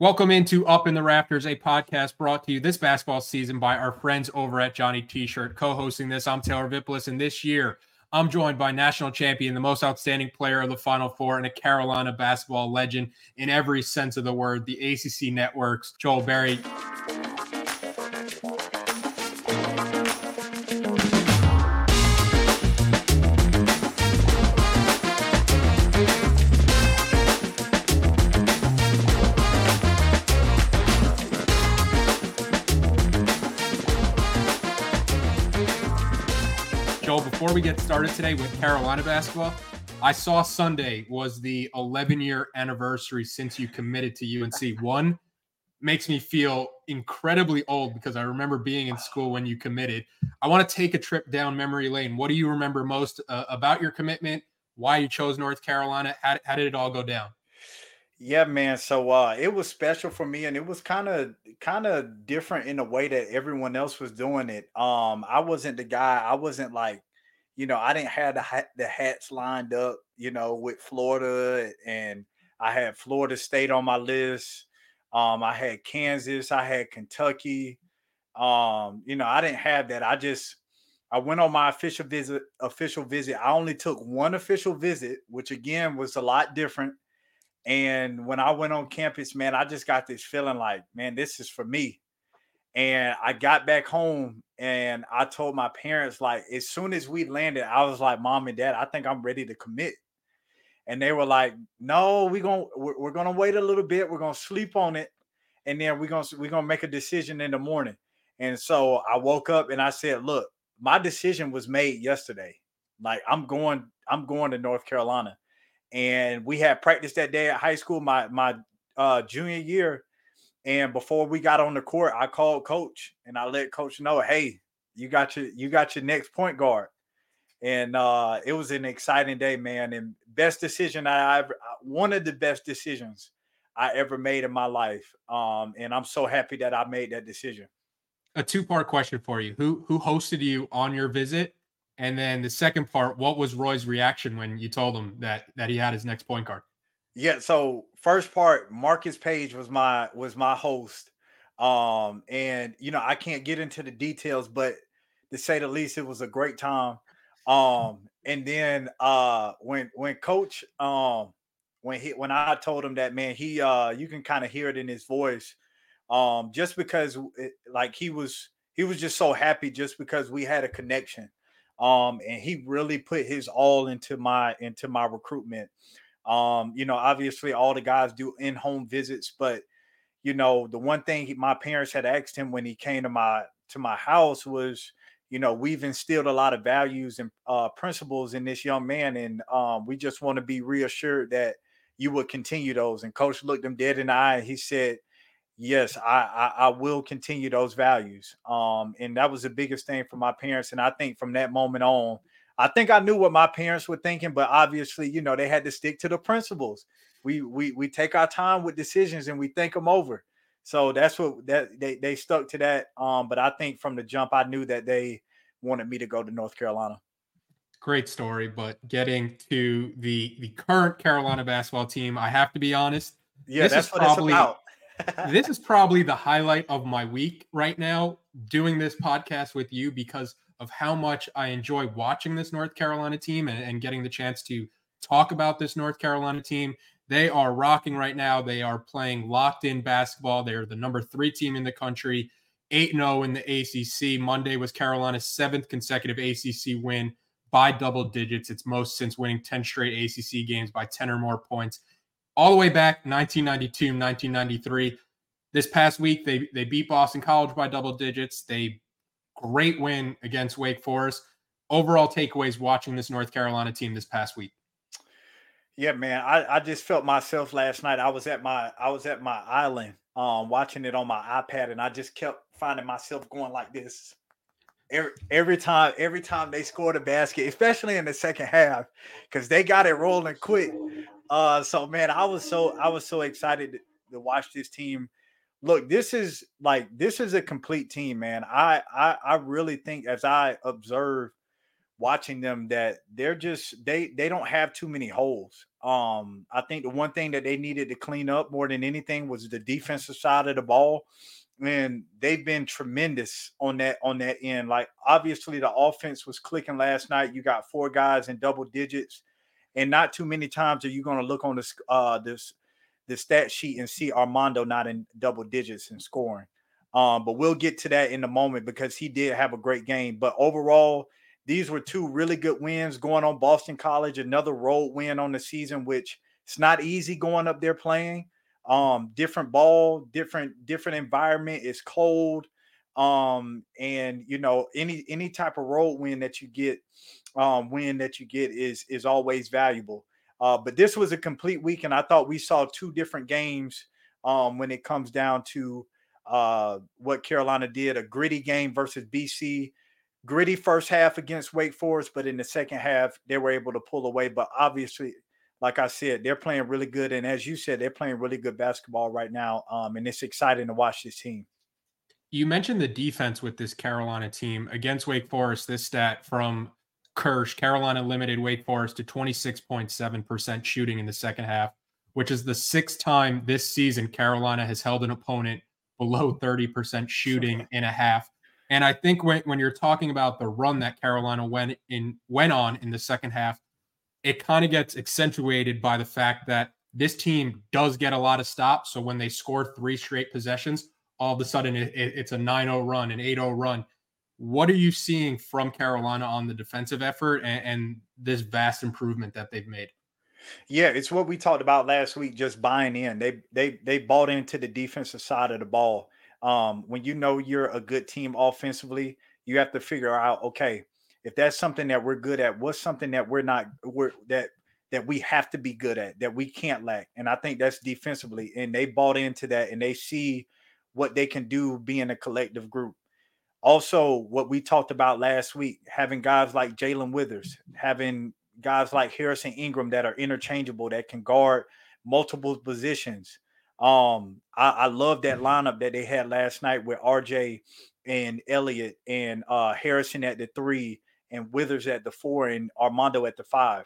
Welcome into Up in the Rafters, a podcast brought to you this basketball season by our friends over at Johnny T-Shirt. Co-hosting this, I'm Taylor Vippolis, and this year I'm joined by national champion, the most outstanding player of the Final Four, and a Carolina basketball legend in every sense of the word, the ACC Networks, Joel Berry. Before we get started today with Carolina basketball, I saw Sunday was the 11 year anniversary since you committed to UNC. One makes me feel incredibly old because I remember being in school when you committed. I want to take a trip down memory lane. What do you remember most uh, about your commitment? Why you chose North Carolina? How, how did it all go down? Yeah, man. So uh it was special for me and it was kind of kind of different in a way that everyone else was doing it. Um I wasn't the guy, I wasn't like you know, I didn't have the hat, the hats lined up, you know, with Florida, and I had Florida State on my list. Um, I had Kansas, I had Kentucky. Um, you know, I didn't have that. I just I went on my official visit. Official visit. I only took one official visit, which again was a lot different. And when I went on campus, man, I just got this feeling like, man, this is for me. And I got back home and I told my parents, like, as soon as we landed, I was like, Mom and Dad, I think I'm ready to commit. And they were like, No, we're gonna we're, gonna wait a little bit, we're gonna sleep on it, and then we're gonna we're gonna make a decision in the morning. And so I woke up and I said, Look, my decision was made yesterday. Like I'm going, I'm going to North Carolina. And we had practice that day at high school, my my uh junior year and before we got on the court, I called coach and I let coach know, hey, you got your you got your next point guard. And uh, it was an exciting day, man. And best decision I ever uh, one of the best decisions I ever made in my life. Um, and I'm so happy that I made that decision. A two-part question for you. Who who hosted you on your visit? And then the second part, what was Roy's reaction when you told him that that he had his next point guard? Yeah, so first part, Marcus Paige was my was my host. Um, and you know, I can't get into the details, but to say the least, it was a great time. Um, and then uh when when coach um when he when I told him that man, he uh you can kind of hear it in his voice. Um, just because it, like he was he was just so happy just because we had a connection. Um, and he really put his all into my into my recruitment. Um, you know, obviously all the guys do in-home visits, but you know, the one thing he, my parents had asked him when he came to my to my house was, you know, we've instilled a lot of values and uh, principles in this young man, and um, we just want to be reassured that you would continue those. And coach looked him dead in the eye and he said, Yes, I, I, I will continue those values. Um, and that was the biggest thing for my parents. And I think from that moment on, I think I knew what my parents were thinking, but obviously, you know, they had to stick to the principles. We we we take our time with decisions and we think them over. So that's what that they they stuck to that. Um, but I think from the jump, I knew that they wanted me to go to North Carolina. Great story, but getting to the the current Carolina basketball team, I have to be honest. Yeah, that's what probably, it's about. This is probably the highlight of my week right now, doing this podcast with you because of how much I enjoy watching this North Carolina team and, and getting the chance to talk about this North Carolina team. They are rocking right now. They are playing locked in basketball. They're the number three team in the country, 8 0 in the ACC. Monday was Carolina's seventh consecutive ACC win by double digits. It's most since winning 10 straight ACC games by 10 or more points. All the way back 1992, 1993. This past week, they, they beat Boston College by double digits. They Great win against Wake Forest. Overall takeaways watching this North Carolina team this past week. Yeah, man. I, I just felt myself last night. I was at my I was at my island um watching it on my iPad and I just kept finding myself going like this. Every, every time every time they scored a basket, especially in the second half, because they got it rolling quick. Uh so man, I was so I was so excited to, to watch this team look, this is like this is a complete team, man. I I I really think as I observe watching them that they're just they they don't have too many holes. Um, I think the one thing that they needed to clean up more than anything was the defensive side of the ball. And they've been tremendous on that on that end. Like obviously the offense was clicking last night. You got four guys in double digits, and not too many times are you going to look on this uh this the stat sheet and see Armando not in double digits in scoring. Um, but we'll get to that in a moment because he did have a great game. But overall, these were two really good wins going on Boston College, another road win on the season, which it's not easy going up there playing. Um, different ball, different different environment. It's cold, um, and you know any any type of road win that you get, um, win that you get is is always valuable. Uh, but this was a complete week, and I thought we saw two different games um, when it comes down to uh, what Carolina did a gritty game versus BC gritty first half against Wake Forest, but in the second half, they were able to pull away. But obviously, like I said, they're playing really good. And as you said, they're playing really good basketball right now. Um, and it's exciting to watch this team. You mentioned the defense with this Carolina team against Wake Forest. This stat from Kirsch Carolina limited Wake Forest to 26.7% shooting in the second half, which is the sixth time this season Carolina has held an opponent below 30% shooting in a half. And I think when, when you're talking about the run that Carolina went in went on in the second half, it kind of gets accentuated by the fact that this team does get a lot of stops. So when they score three straight possessions, all of a sudden it, it, it's a 9-0 run, an 8-0 run. What are you seeing from Carolina on the defensive effort and, and this vast improvement that they've made? Yeah, it's what we talked about last week. Just buying in, they they they bought into the defensive side of the ball, um, when you know you're a good team offensively, you have to figure out, okay, if that's something that we're good at, what's something that we're not we're that that we have to be good at, that we can't lack. And I think that's defensively. And they bought into that and they see what they can do being a collective group. Also, what we talked about last week, having guys like Jae'Lyn Withers, having guys like Harrison Ingram that are interchangeable, that can guard multiple positions. Um, I, I love that lineup that they had last night with RJ and Elliot and uh, Harrison at the three and Withers at the four and Armando at the five.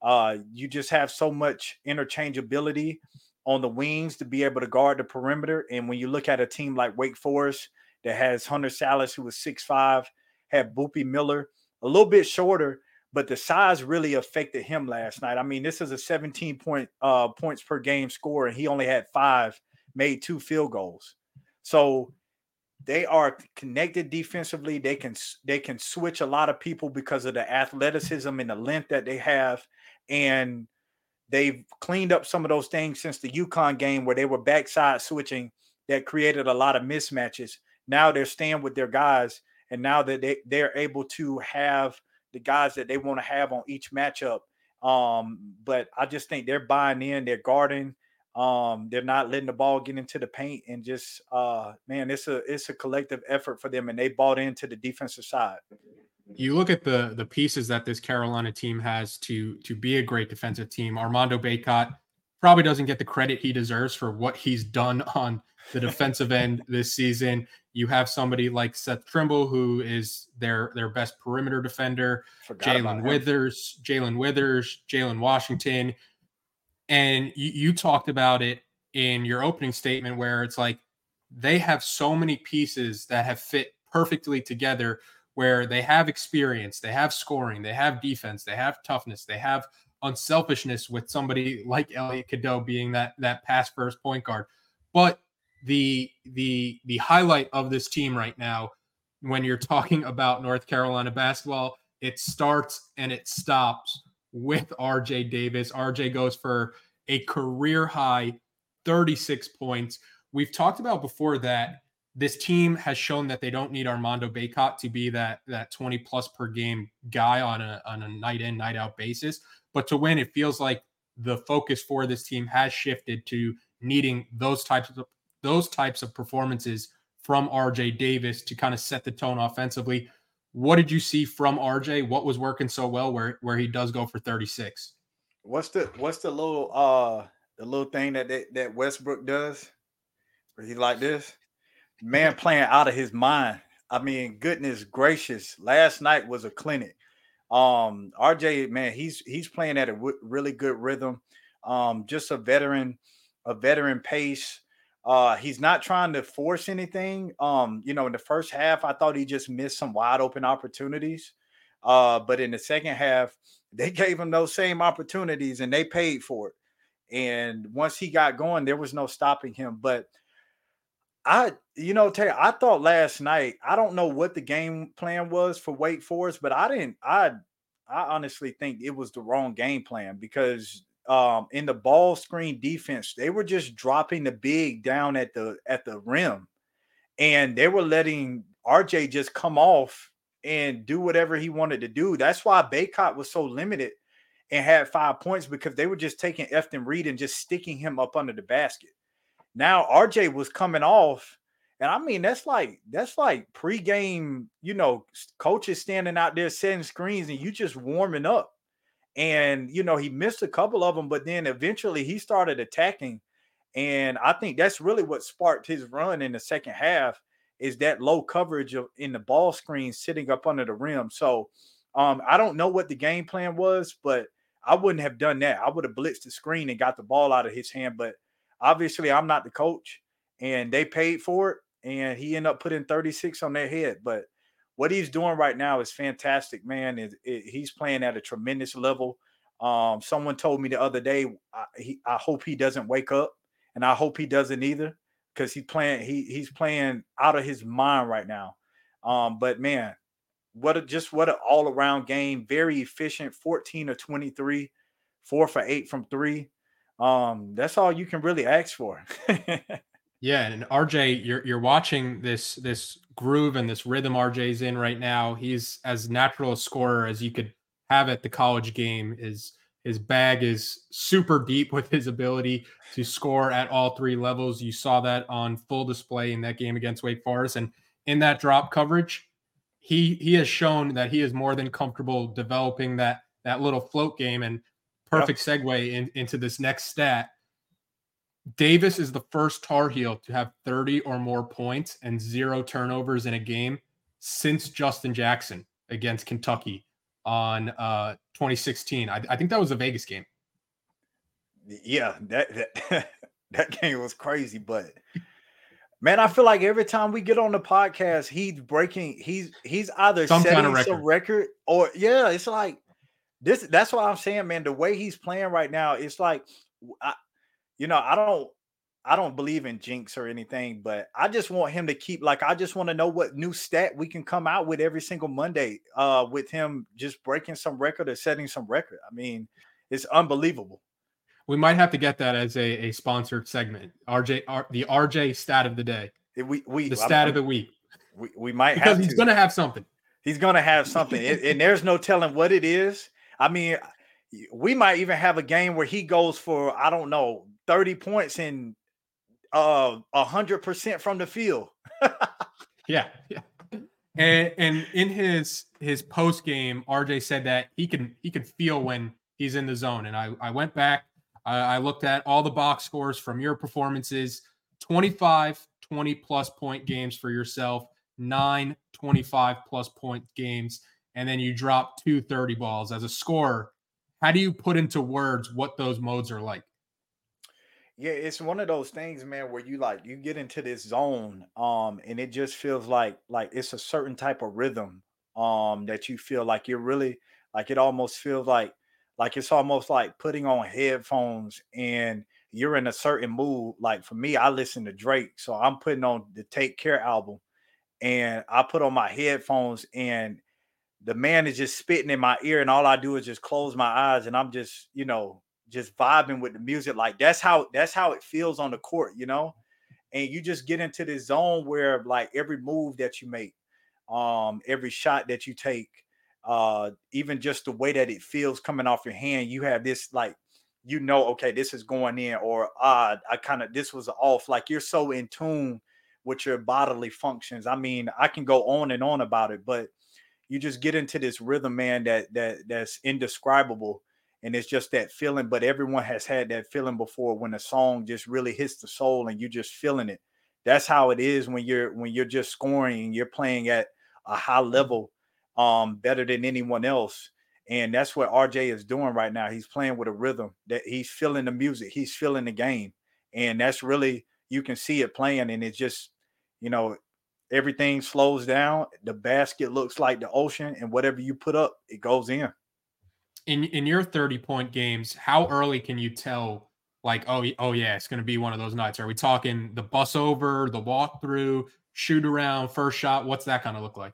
Uh, you just have so much interchangeability on the wings to be able to guard the perimeter. And when you look at a team like Wake Forest that has Hunter Sallis, who was six five, had Boopie Miller, a little bit shorter, but the size really affected him last night. I mean, this is a 17 point uh, points per game score, and he only had five, made two field goals. So they are connected defensively. They can they can switch a lot of people because of the athleticism and the length that they have, and they've cleaned up some of those things since the UConn game where they were backside switching that created a lot of mismatches. Now they're staying with their guys, and now that they they're able to have the guys that they want to have on each matchup. Um, but I just think they're buying in, they're guarding, um, they're not letting the ball get into the paint, and just uh, man, it's a it's a collective effort for them, and they bought into the defensive side. You look at the the pieces that this Carolina team has to to be a great defensive team. Armando Bacot probably doesn't get the credit he deserves for what he's done on the defensive end this season. You have somebody like Seth Trimble, who is their their best perimeter defender. Jae'Lyn Withers, Jae'Lyn Withers, Jalen Washington, and you, you talked about it in your opening statement, where it's like they have so many pieces that have fit perfectly together. Where they have experience, they have scoring, they have defense, they have toughness, they have unselfishness with somebody like Elliot Cadeau being that that pass first point guard. But the the the highlight of this team right now when you're talking about North Carolina basketball, it starts and it stops with RJ Davis. RJ goes for a career high 36 points. We've talked about before that this team has shown that they don't need Armando Bacot to be that that 20 plus per game guy on a on a night in night out basis, but to win it feels like the focus for this team has shifted to needing those types of those types of performances from RJ Davis to kind of set the tone offensively. What did you see from RJ? What was working so well where where he does go for 36? What's the what's the little uh the little thing that that, that Westbrook does? Where he like this? Man playing out of his mind. I mean, goodness gracious. Last night was a clinic. Um, RJ, man, he's he's playing at a w- really good rhythm. Um, just a veteran, a veteran pace. Uh, he's not trying to force anything. Um, you know, in the first half, I thought he just missed some wide open opportunities. Uh, but in the second half, they gave him those same opportunities and they paid for it. And once he got going, there was no stopping him. But I, you know, Terry, I thought last night, I don't know what the game plan was for Wake Forest, but I didn't, I, I honestly think it was the wrong game plan because um in the ball screen defense, they were just dropping the big down at the at the rim and they were letting RJ just come off and do whatever he wanted to do. That's why Bacot was so limited and had five points because they were just taking Efton Reid and just sticking him up under the basket. Now RJ was coming off, and I mean that's like that's like pregame, you know, coaches standing out there setting screens and you just warming up. And you know, he missed a couple of them, but then eventually he started attacking. And I think that's really what sparked his run in the second half is that low coverage of in the ball screen sitting up under the rim. So um, I don't know what the game plan was, but I wouldn't have done that. I would have blitzed the screen and got the ball out of his hand. But obviously, I'm not the coach, and they paid for it, and he ended up putting 36 on their head. But what he's doing right now is fantastic, man. It, it, he's playing at a tremendous level. Um, someone told me the other day, I, he, I hope he doesn't wake up, and I hope he doesn't either, because he's playing he he's playing out of his mind right now. Um, but man, what a just what an all around game. Very efficient. 14 or 23, four for eight from three. Um, that's all you can really ask for. yeah, and RJ, you're you're watching this this groove and this rhythm RJ's in right now. He's as natural a scorer as you could have at the college game. Is his bag is super deep with his ability to score at all three levels. You saw that on full display in that game against Wake Forest, and in that drop coverage, he he has shown that he is more than comfortable developing that that little float game and perfect yep. segue in, into this next stat. Davis is the first Tar Heel to have 30 or more points and zero turnovers in a game since Justin Jackson against Kentucky on uh 2016. I, I think that was a Vegas game. Yeah, that that, that game was crazy, but Man, I feel like every time we get on the podcast, he's breaking. He's he's either some setting kind of record. some record or yeah, it's like this. That's what I'm saying, man. The way he's playing right now, it's like, I, you know, I don't, I don't believe in jinx or anything, but I just want him to keep. Like, I just want to know what new stat we can come out with every single Monday. Uh, with him just breaking some record or setting some record. I mean, it's unbelievable. We might have to get that as a, a sponsored segment. RJ, R, the RJ stat of the day. We, we the stat I, of the week. We, we might because he's going to have something. He's going to have something, and, and there's no telling what it is. I mean, we might even have a game where he goes for I don't know 30 points and uh a hundred percent from the field. yeah, yeah. And and in his his post game, RJ said that he can he can feel when he's in the zone. And I I went back I, I looked at all the box scores from your performances 25, 20 plus point games for yourself, nine 25 plus point games, and then you drop two 30 balls as a scorer. How do you put into words what those modes are like? Yeah, it's one of those things, man, where you like you get into this zone, um, and it just feels like like it's a certain type of rhythm, um, that you feel like you're really like it almost feels like like it's almost like putting on headphones and you're in a certain mood. Like for me, I listen to Drake, so I'm putting on the Take Care album, and I put on my headphones, and the man is just spitting in my ear, and all I do is just close my eyes, and I'm just, you know, just vibing with the music. Like that's how that's how it feels on the court, you know. And you just get into this zone where like every move that you make, um, every shot that you take, uh even just the way that it feels coming off your hand you have this like you know okay this is going in or uh i kind of this was off like you're so in tune with your bodily functions i mean i can go on and on about it but you just get into this rhythm man that that that's indescribable and it's just that feeling but everyone has had that feeling before when a song just really hits the soul and you're just feeling it that's how it is when you're when you're just scoring and you're playing at a high level um, better than anyone else. And that's what RJ is doing right now. He's playing with a rhythm that he's feeling the music, he's feeling the game. And that's really, you can see it playing. And it's just, you know, everything slows down. The basket looks like the ocean, and whatever you put up, it goes in. In in your 30 point games, how early can you tell like, oh, oh yeah, it's gonna be one of those nights? Are we talking the bus over, the walkthrough, shoot around, first shot? What's that kind of look like?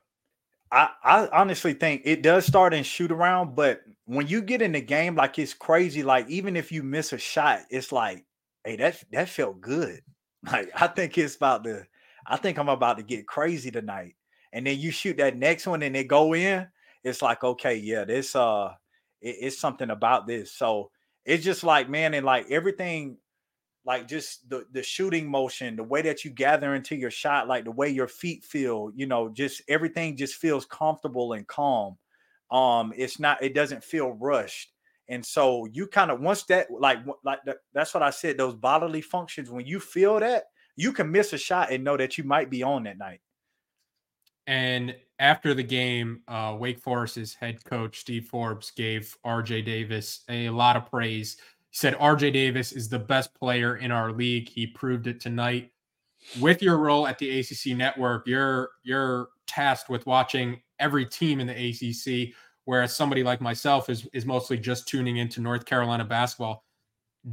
I, I honestly think it does start in shoot around, but when you get in the game, like it's crazy. Like even if you miss a shot, it's like, hey, that that felt good. Like I think it's about to, I think I'm about to get crazy tonight. And then you shoot that next one and they go in. It's like, okay, yeah, this uh, it, it's something about this. So it's just like, man, and like everything like just the the shooting motion, the way that you gather into your shot, like the way your feet feel, you know, just everything just feels comfortable and calm. Um, it's not, it doesn't feel rushed. And so you kind of once that like like that's what I said, those bodily functions, when you feel that, you can miss a shot and know that you might be on that night. And after the game, uh, Wake Forest's head coach Steve Forbes gave RJ Davis a lot of praise he said RJ Davis is the best player in our league. He proved it tonight. With your role at the ACC network, you're you're tasked with watching every team in the ACC, whereas somebody like myself is is mostly just tuning into North Carolina basketball.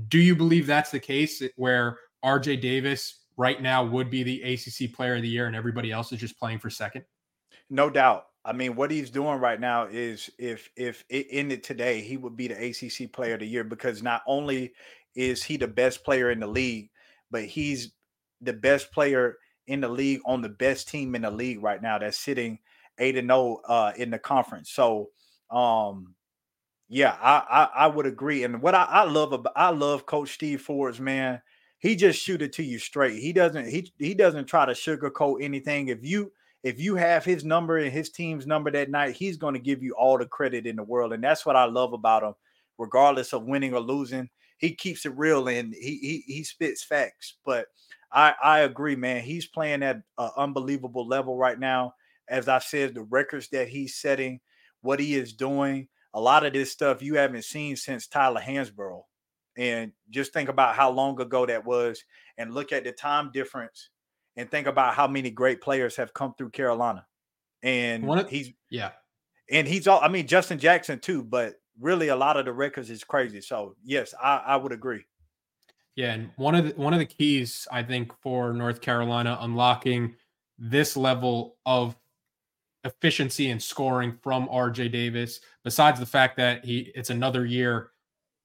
Do you believe that's the case where RJ Davis right now would be the ACC player of the year and everybody else is just playing for second? No doubt. I mean, what he's doing right now is if if it ended today, he would be the ACC Player of the Year because not only is he the best player in the league, but he's the best player in the league on the best team in the league right now that's sitting eight and zero oh, uh, in the conference. So, um, yeah, I, I, I would agree. And what I, I love about I love Coach Steve Forbes, man. He just shoot it to you straight. He doesn't he he doesn't try to sugarcoat anything. If you if you have his number and his team's number that night, he's going to give you all the credit in the world. And that's what I love about him, regardless of winning or losing. He keeps it real and he he, he spits facts. But I, I agree, man. He's playing at an unbelievable level right now. As I said, the records that he's setting, what he is doing, a lot of this stuff you haven't seen since Tyler Hansbrough. And just think about how long ago that was and look at the time difference and think about how many great players have come through Carolina. And One of, he's yeah, and he's all I mean Justin Jackson too, but really a lot of the records is crazy. So yes, I, I would agree. Yeah, and one of the one of the keys I think for North Carolina unlocking this level of efficiency and scoring from RJ Davis, besides the fact that he it's another year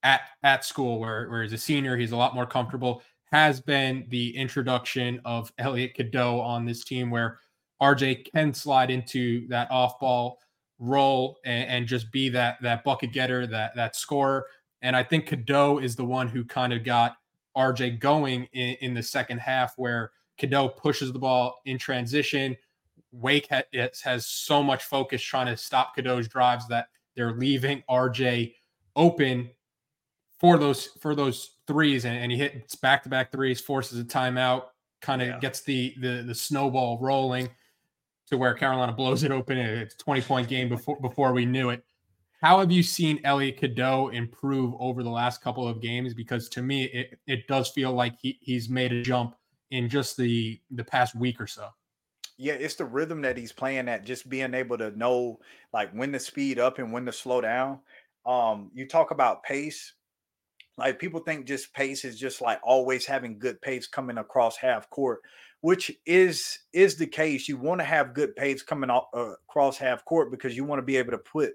at at school where, where he's a senior, he's a lot more comfortable has been the introduction of Elliot Cadeau on this team, where RJ can slide into that off ball role and, and, just be that that bucket getter, that that scorer. And I think Cadeau is the one who kind of got RJ going in, in the second half, where Cadeau pushes the ball in transition. Wake ha- has so much focus trying to stop Cadeau's drives that they're leaving RJ open for those for those threes and, and he hits back to back threes, forces a timeout, kind of yeah. gets the, the the snowball rolling to where Carolina blows it open. It's a 20 point game before before we knew it. How have you seen Elliot Cadeau improve over the last couple of games? Because to me, it, it does feel like he, he's made a jump in just the the past week or so. Yeah, it's the rhythm that he's playing at, just being able to know like when to speed up and when to slow down. Um, you talk about pace. Like people think just pace is just like always having good pace coming across half court, which is is the case. You want to have good pace coming off, uh, across half court because you want to be able to put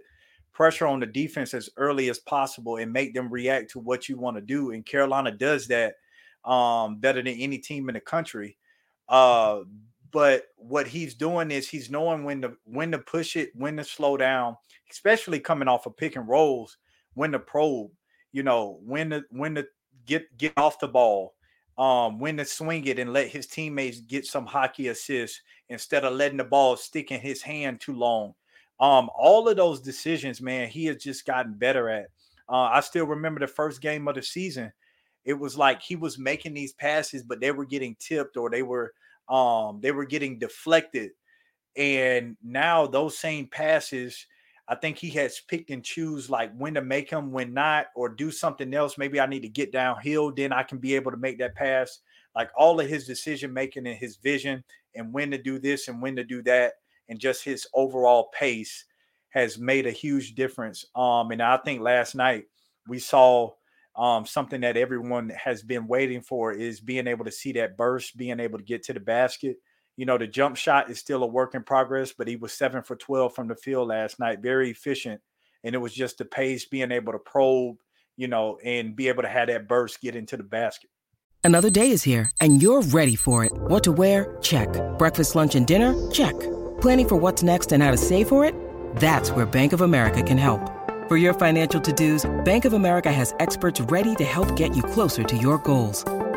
pressure on the defense as early as possible and make them react to what you want to do. And Carolina does that um, better than any team in the country. Uh, but what he's doing is he's knowing when to when to push it, when to slow down, especially coming off of pick and rolls, when to probe you know, when to when to get get off the ball, um, when to swing it and let his teammates get some hockey assists instead of letting the ball stick in his hand too long. Um, all of those decisions, man, he has just gotten better at. Uh, I still remember the first game of the season. It was like he was making these passes, but they were getting tipped or they were um they were getting deflected. And now those same passes, I think he has picked and choose like when to make him, when not, or do something else. Maybe I need to get downhill, then I can be able to make that pass. Like all of his decision making and his vision, and when to do this and when to do that, and just his overall pace has made a huge difference. Um, and I think last night we saw um, something that everyone has been waiting for is being able to see that burst, being able to get to the basket. You know, the jump shot is still a work in progress, but he was seven for 12 from the field last night, very efficient. And it was just the pace, being able to probe, you know, and be able to have that burst get into the basket. Another day is here and you're ready for it. What to wear? Check. Breakfast, lunch, and dinner? Check. Planning for what's next and how to save for it? That's where Bank of America can help. For your financial to-dos, Bank of America has experts ready to help get you closer to your goals.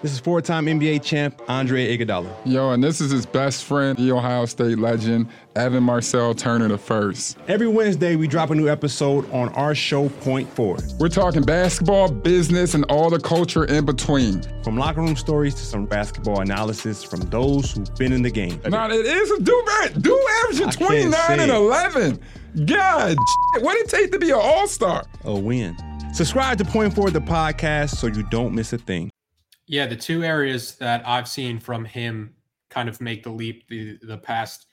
This is four-time NBA champ Andre Iguodala. Yo, and this is his best friend, the Ohio State legend, Evan Marcel Turner the first. Every Wednesday, we drop a new episode on our show Point Forward. We're talking basketball, business, and all the culture in between. From locker room stories to some basketball analysis from those who've been in the game. Now, it is a do do averaging 29 and 11. God, what did it take to be an all-star? A win. Subscribe to Point Forward, the podcast, so you don't miss a thing. Yeah, the two areas that I've seen from him kind of make the leap the, the past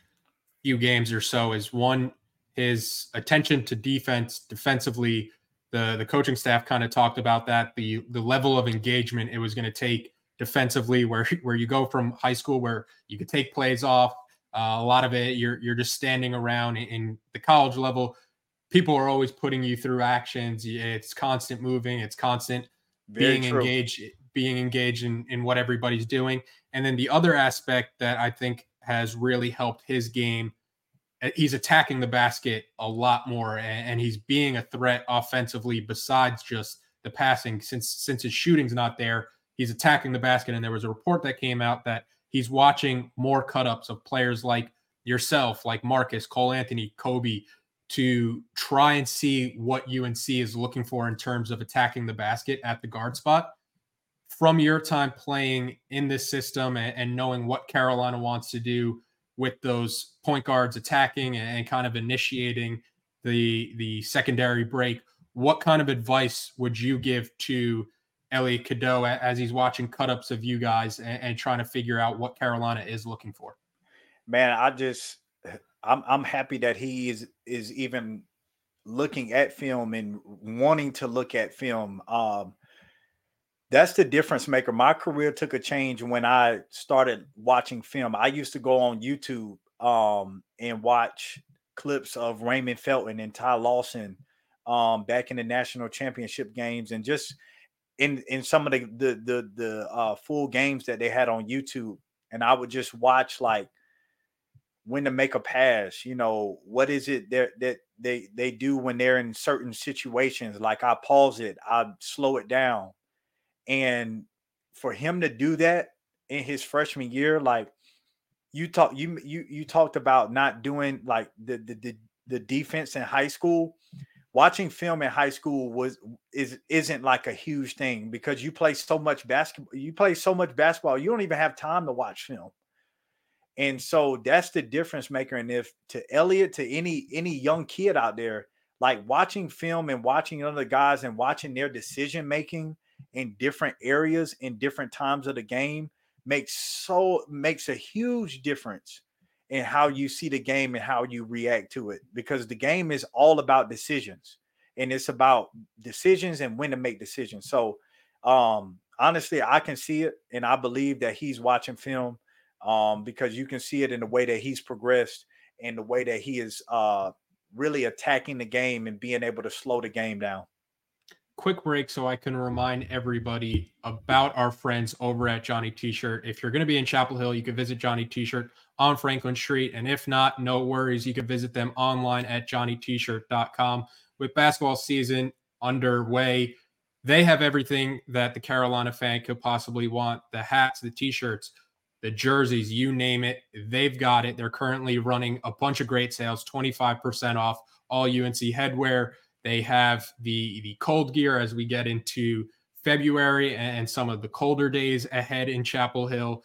few games or so is one, his attention to defense defensively. The the coaching staff kind of talked about that, the the level of engagement it was going to take defensively, where where you go from high school where you could take plays off. Uh, a lot of it you're you're just standing around in, the college level people are always putting you through actions. It's constant moving. It's constant Very being true. engaged, being engaged in, in what everybody's doing. And then the other aspect that I think has really helped his game, eh, he's attacking the basket a lot more, and, and he's being a threat offensively besides just the passing. Since since his shooting's not there, he's attacking the basket. And there was a report that came out that he's watching more cut ups of players like yourself, like Marcus, Cole Anthony, Coby, to try and see what UNC is looking for in terms of attacking the basket at the guard spot. From your time playing in this system and, and knowing what Carolina wants to do with those point guards attacking and, and kind of initiating the the secondary break, what kind of advice would you give to Elliot Cadeau as he's watching cut-ups of you guys and, and trying to figure out what Carolina is looking for? Man, I just I'm I'm happy that he is is even looking at film and wanting to look at film. Um, that's the difference maker. My career took a change when I started watching film. I used to go on YouTube um, and watch clips of Raymond Felton and Ty Lawson um, back in the national championship games, and just in in some of the the the, the uh, full games that they had on YouTube. And I would just watch like when to make a pass you know what is it that that they they do when they're in certain situations like i pause it i slow it down and for him to do that in his freshman year like you talk you you you talked about not doing like the the the, the defense in high school watching film in high school was is isn't like a huge thing because you play so much basketball you play so much basketball you don't even have time to watch film and so that's the difference maker. And if to Elliot, to any any young kid out there, like watching film and watching other guys and watching their decision making in different areas in different times of the game makes so makes a huge difference in how you see the game and how you react to it because the game is all about decisions and it's about decisions and when to make decisions so um honestly i can see it and i believe that he's watching film um, because you can see it in the way that he's progressed and the way that he is uh, really attacking the game and being able to slow the game down. Quick break so I can remind everybody about our friends over at Johnny T-shirt. If you're going to be in Chapel Hill, you can visit Johnny T-shirt on Franklin Street. And if not, no worries. You can visit them online at johnnytshirt.com. With basketball season underway, they have everything that the Carolina fan could possibly want the hats, the t shirts, the jerseys, you name it, they've got it. They're currently running a bunch of great sales, 25% off all UNC headwear. They have the the cold gear as we get into February and some of the colder days ahead in Chapel Hill.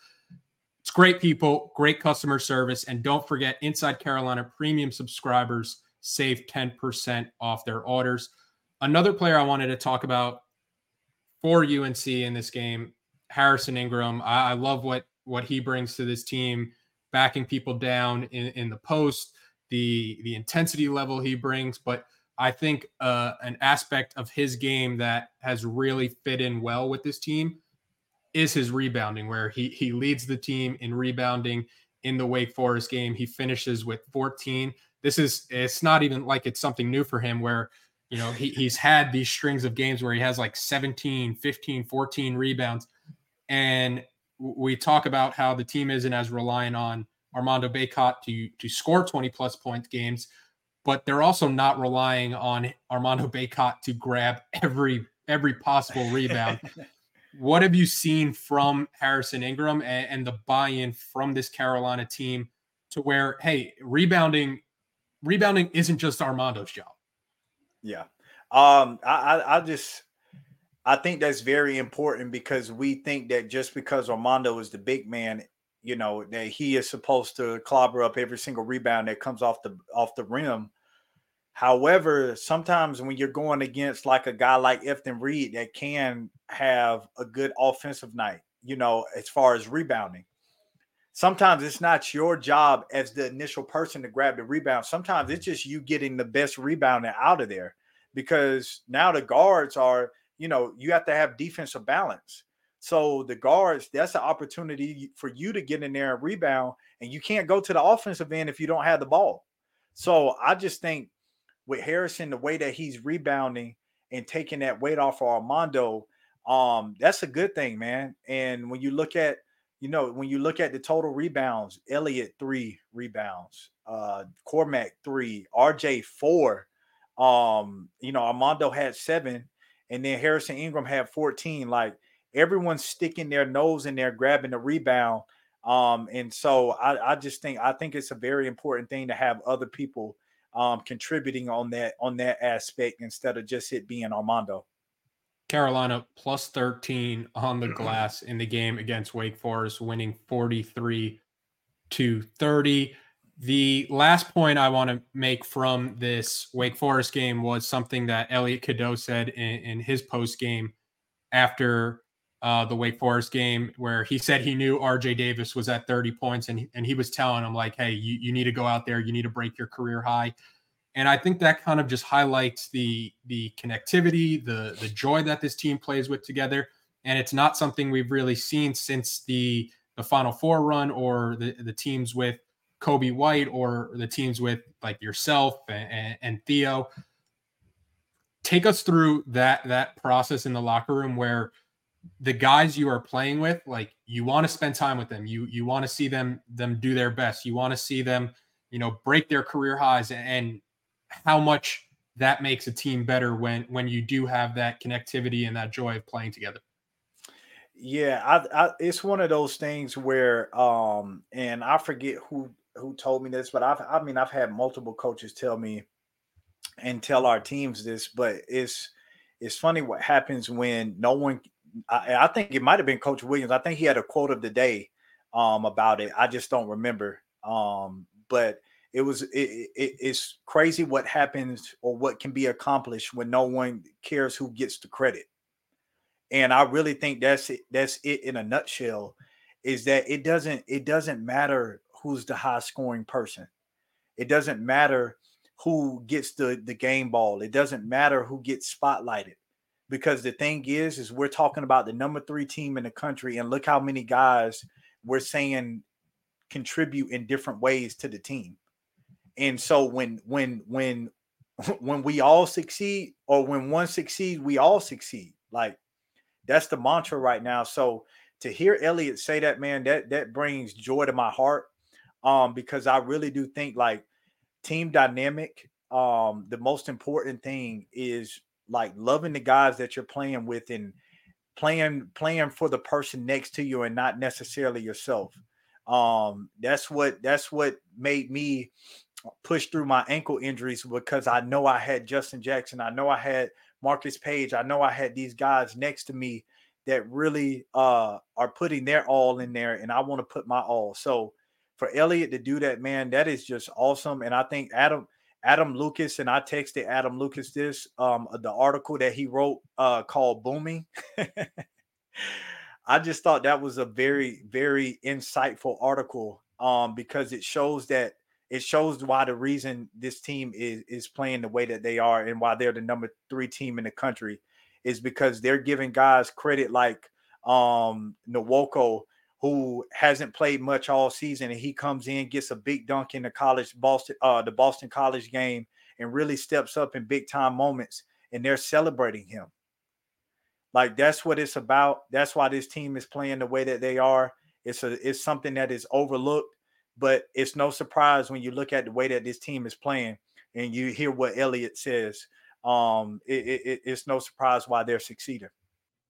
It's great people, great customer service, and don't forget Inside Carolina premium subscribers save 10% off their orders. Another player I wanted to talk about for UNC in this game, Harrison Ingram. I, I love what what he brings to this team, backing people down in, in the post, the the intensity level he brings. But I think uh, an aspect of his game that has really fit in well with this team is his rebounding, where he he leads the team in rebounding in the Wake Forest game. He finishes with 14. This is it's not even like it's something new for him where you know he, he's had these strings of games where he has like 17 15 14 rebounds and we talk about how the team isn't as reliant on armando bacot to to score 20 plus point games but they're also not relying on armando bacot to grab every every possible rebound what have you seen from harrison ingram and, and the buy-in from this carolina team to where hey rebounding rebounding isn't just armando's job yeah. Um, I, I, I just I think that's very important because we think that just because Armando is the big man, you know, that he is supposed to clobber up every single rebound that comes off the off the rim. However, sometimes when you're going against like a guy like Efton Reid that can have a good offensive night, you know, as far as rebounding, sometimes it's not your job as the initial person to grab the rebound. Sometimes it's just you getting the best rebounding out of there because now the guards are, you know, you have to have defensive balance. So the guards, that's an opportunity for you to get in there and rebound, and you can't go to the offensive end if you don't have the ball. So I just think with Harrison, the way that he's rebounding and taking that weight off of Armando, um, that's a good thing, man. And when you look at you know, when you look at the total rebounds, Elliot three rebounds, uh, Cormac three, RJ four, um, you know, Armando had seven, and then Harrison Ingram had 14. Like everyone's sticking their nose in there, grabbing the rebound. Um, and so I, I just think I think it's a very important thing to have other people um contributing on that on that aspect instead of just it being Armando. Carolina plus 13 on the glass in the game against Wake Forest, winning 43 to 30. The last point I want to make from this Wake Forest game was something that Elliot Cadeau said in, in his post game after uh, the Wake Forest game, where he said he knew RJ Davis was at 30 points and, and he was telling him, like, hey, you, you need to go out there, you need to break your career high and I think that kind of just highlights the the connectivity, the the joy that this team plays with together. And it's not something we've really seen since the the Final Four run or the the teams with Coby White or the teams with like yourself and, and, and Theo. Take us through that that process in the locker room where the guys you are playing with, like you want to spend time with them. You you want to see them them do their best. You want to see them, you know, break their career highs and how much that makes a team better when when you do have that connectivity and that joy of playing together. Yeah, I, I, it's one of those things where, um, and I forget who who told me this, but I've I mean I've had multiple coaches tell me and tell our teams this, but it's it's funny what happens when no one. I, I think it might have been Coach Williams. I think he had a quote of the day um, about it. I just don't remember. Um, but it was it, it, it's crazy what happens or what can be accomplished when no one cares who gets the credit and i really think that's it that's it in a nutshell is that it doesn't it doesn't matter who's the high scoring person it doesn't matter who gets the the game ball it doesn't matter who gets spotlighted because the thing is is we're talking about the number 3 team in the country and look how many guys we're saying contribute in different ways to the team. And so when when when when we all succeed or when one succeeds we all succeed. Like that's the mantra right now. So to hear elliot say that man that that brings joy to my heart um because i really do think like team dynamic um the most important thing is like loving the guys that you're playing with and playing playing for the person next to you and not necessarily yourself. Um, that's what that's what made me push through my ankle injuries because I know I had Justin Jackson, I know I had Marcus Paige, I know I had these guys next to me that really uh are putting their all in there, and I want to put my all. So for Elliot to do that, man, that is just awesome. And I think Adam Adam Lucas and I texted Adam Lucas this um the article that he wrote uh called Booming. I just thought that was a very very insightful article um because it shows that it shows why the reason this team is is playing the way that they are and why they're the number 3 team in the country is because they're giving guys credit like um Nwoko who hasn't played much all season, and he comes in, gets a big dunk in the college Boston, uh, the Boston College game, and really steps up in big time moments, and they're celebrating him. Like that's what it's about. That's why this team is playing the way that they are. It's a it's something that is overlooked, but it's no surprise when you look at the way that this team is playing and you hear what Elliot says. Um, it, it, it's no surprise why they're succeeding.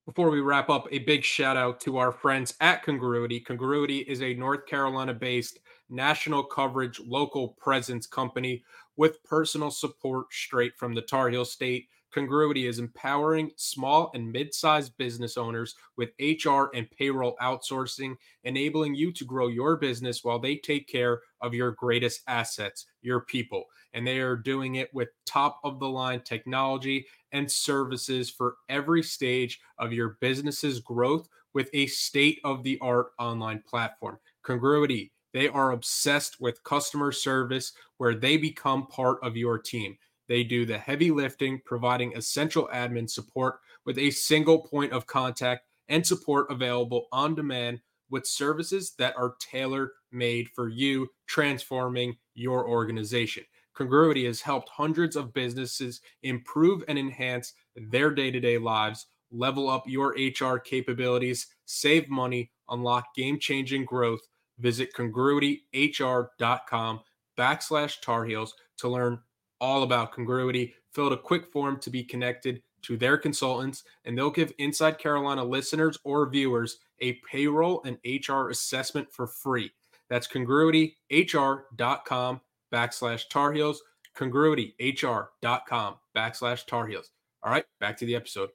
Before we wrap up, a big shout out to our friends at Congruity. Congruity is a North Carolina based national coverage, local presence company with personal support straight from the Tar Heel State. Congruity is empowering small and mid sized business owners with HR and payroll outsourcing, enabling you to grow your business while they take care of your greatest assets, your people. And they are doing it with top of the line technology and services for every stage of your business's growth with a state of the art online platform. Congruity, they are obsessed with customer service where they become part of your team. They do the heavy lifting, providing essential admin support with a single point of contact and support available on demand with services that are tailor made for you, transforming your organization. Congruity has helped hundreds of businesses improve and enhance their day to day lives, level up your HR capabilities, save money, unlock game changing growth. Visit congruityhr.com backslash Tar Heels to learn all about Congruity. Fill out a quick form to be connected to their consultants, and they'll give Inside Carolina listeners or viewers a payroll and HR assessment for free. That's congruityhr.com backslash Tar Heels, congruityhr.com backslash Tar Heels. All right, back to the episode.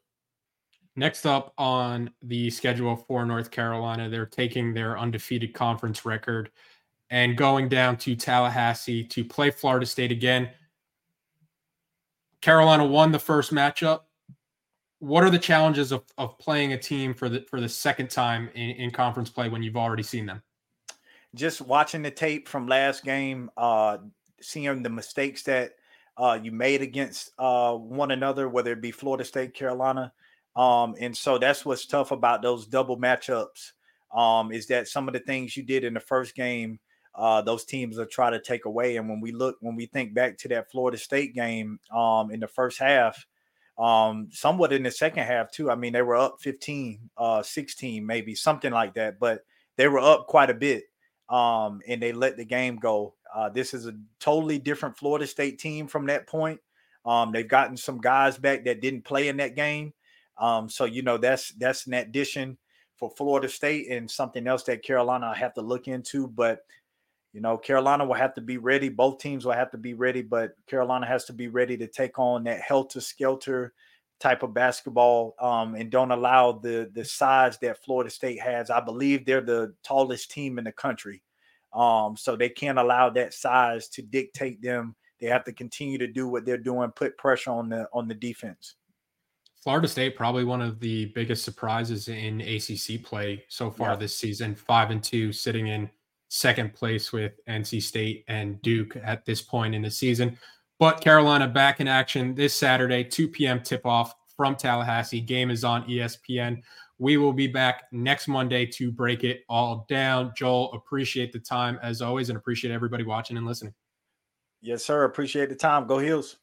Next up on the schedule for North Carolina, they're taking their undefeated conference record and going down to Tallahassee to play Florida State again. Carolina won the first matchup. What are the challenges of, of playing a team for the for the second time in, in conference play when you've already seen them? Just watching the tape from last game, uh, seeing the mistakes that uh, you made against uh, one another, whether it be Florida State, Carolina. Um, and so that's what's tough about those double matchups um, is that some of the things you did in the first game, uh, those teams will try to take away. And when we look, when we think back to that Florida State game um, in the first half, um, somewhat in the second half too. I mean, they were up 15, uh, 16, maybe something like that, but they were up quite a bit um, and they let the game go. Uh, this is a totally different Florida State team from that point. Um, they've gotten some guys back that didn't play in that game. Um, so you know that's that's an addition for Florida State and something else that Carolina have to look into. But you know, Carolina will have to be ready. Both teams will have to be ready, but Carolina has to be ready to take on that helter skelter type of basketball um, and don't allow the the size that Florida State has. I believe they're the tallest team in the country. Um, so they can't allow that size to dictate them. They have to continue to do what they're doing, put pressure on the on the defense. Florida State probably one of the biggest surprises in ACC play so far yeah. this season. Five and two, sitting in second place with NC State and Duke at this point in the season. But Carolina back in action this Saturday, 2 p.m. tip off from Tallahassee. Game is on ESPN. We will be back next Monday to break it all down. Joel, appreciate the time as always and appreciate everybody watching and listening. Yes, sir. Appreciate the time. Go Heels.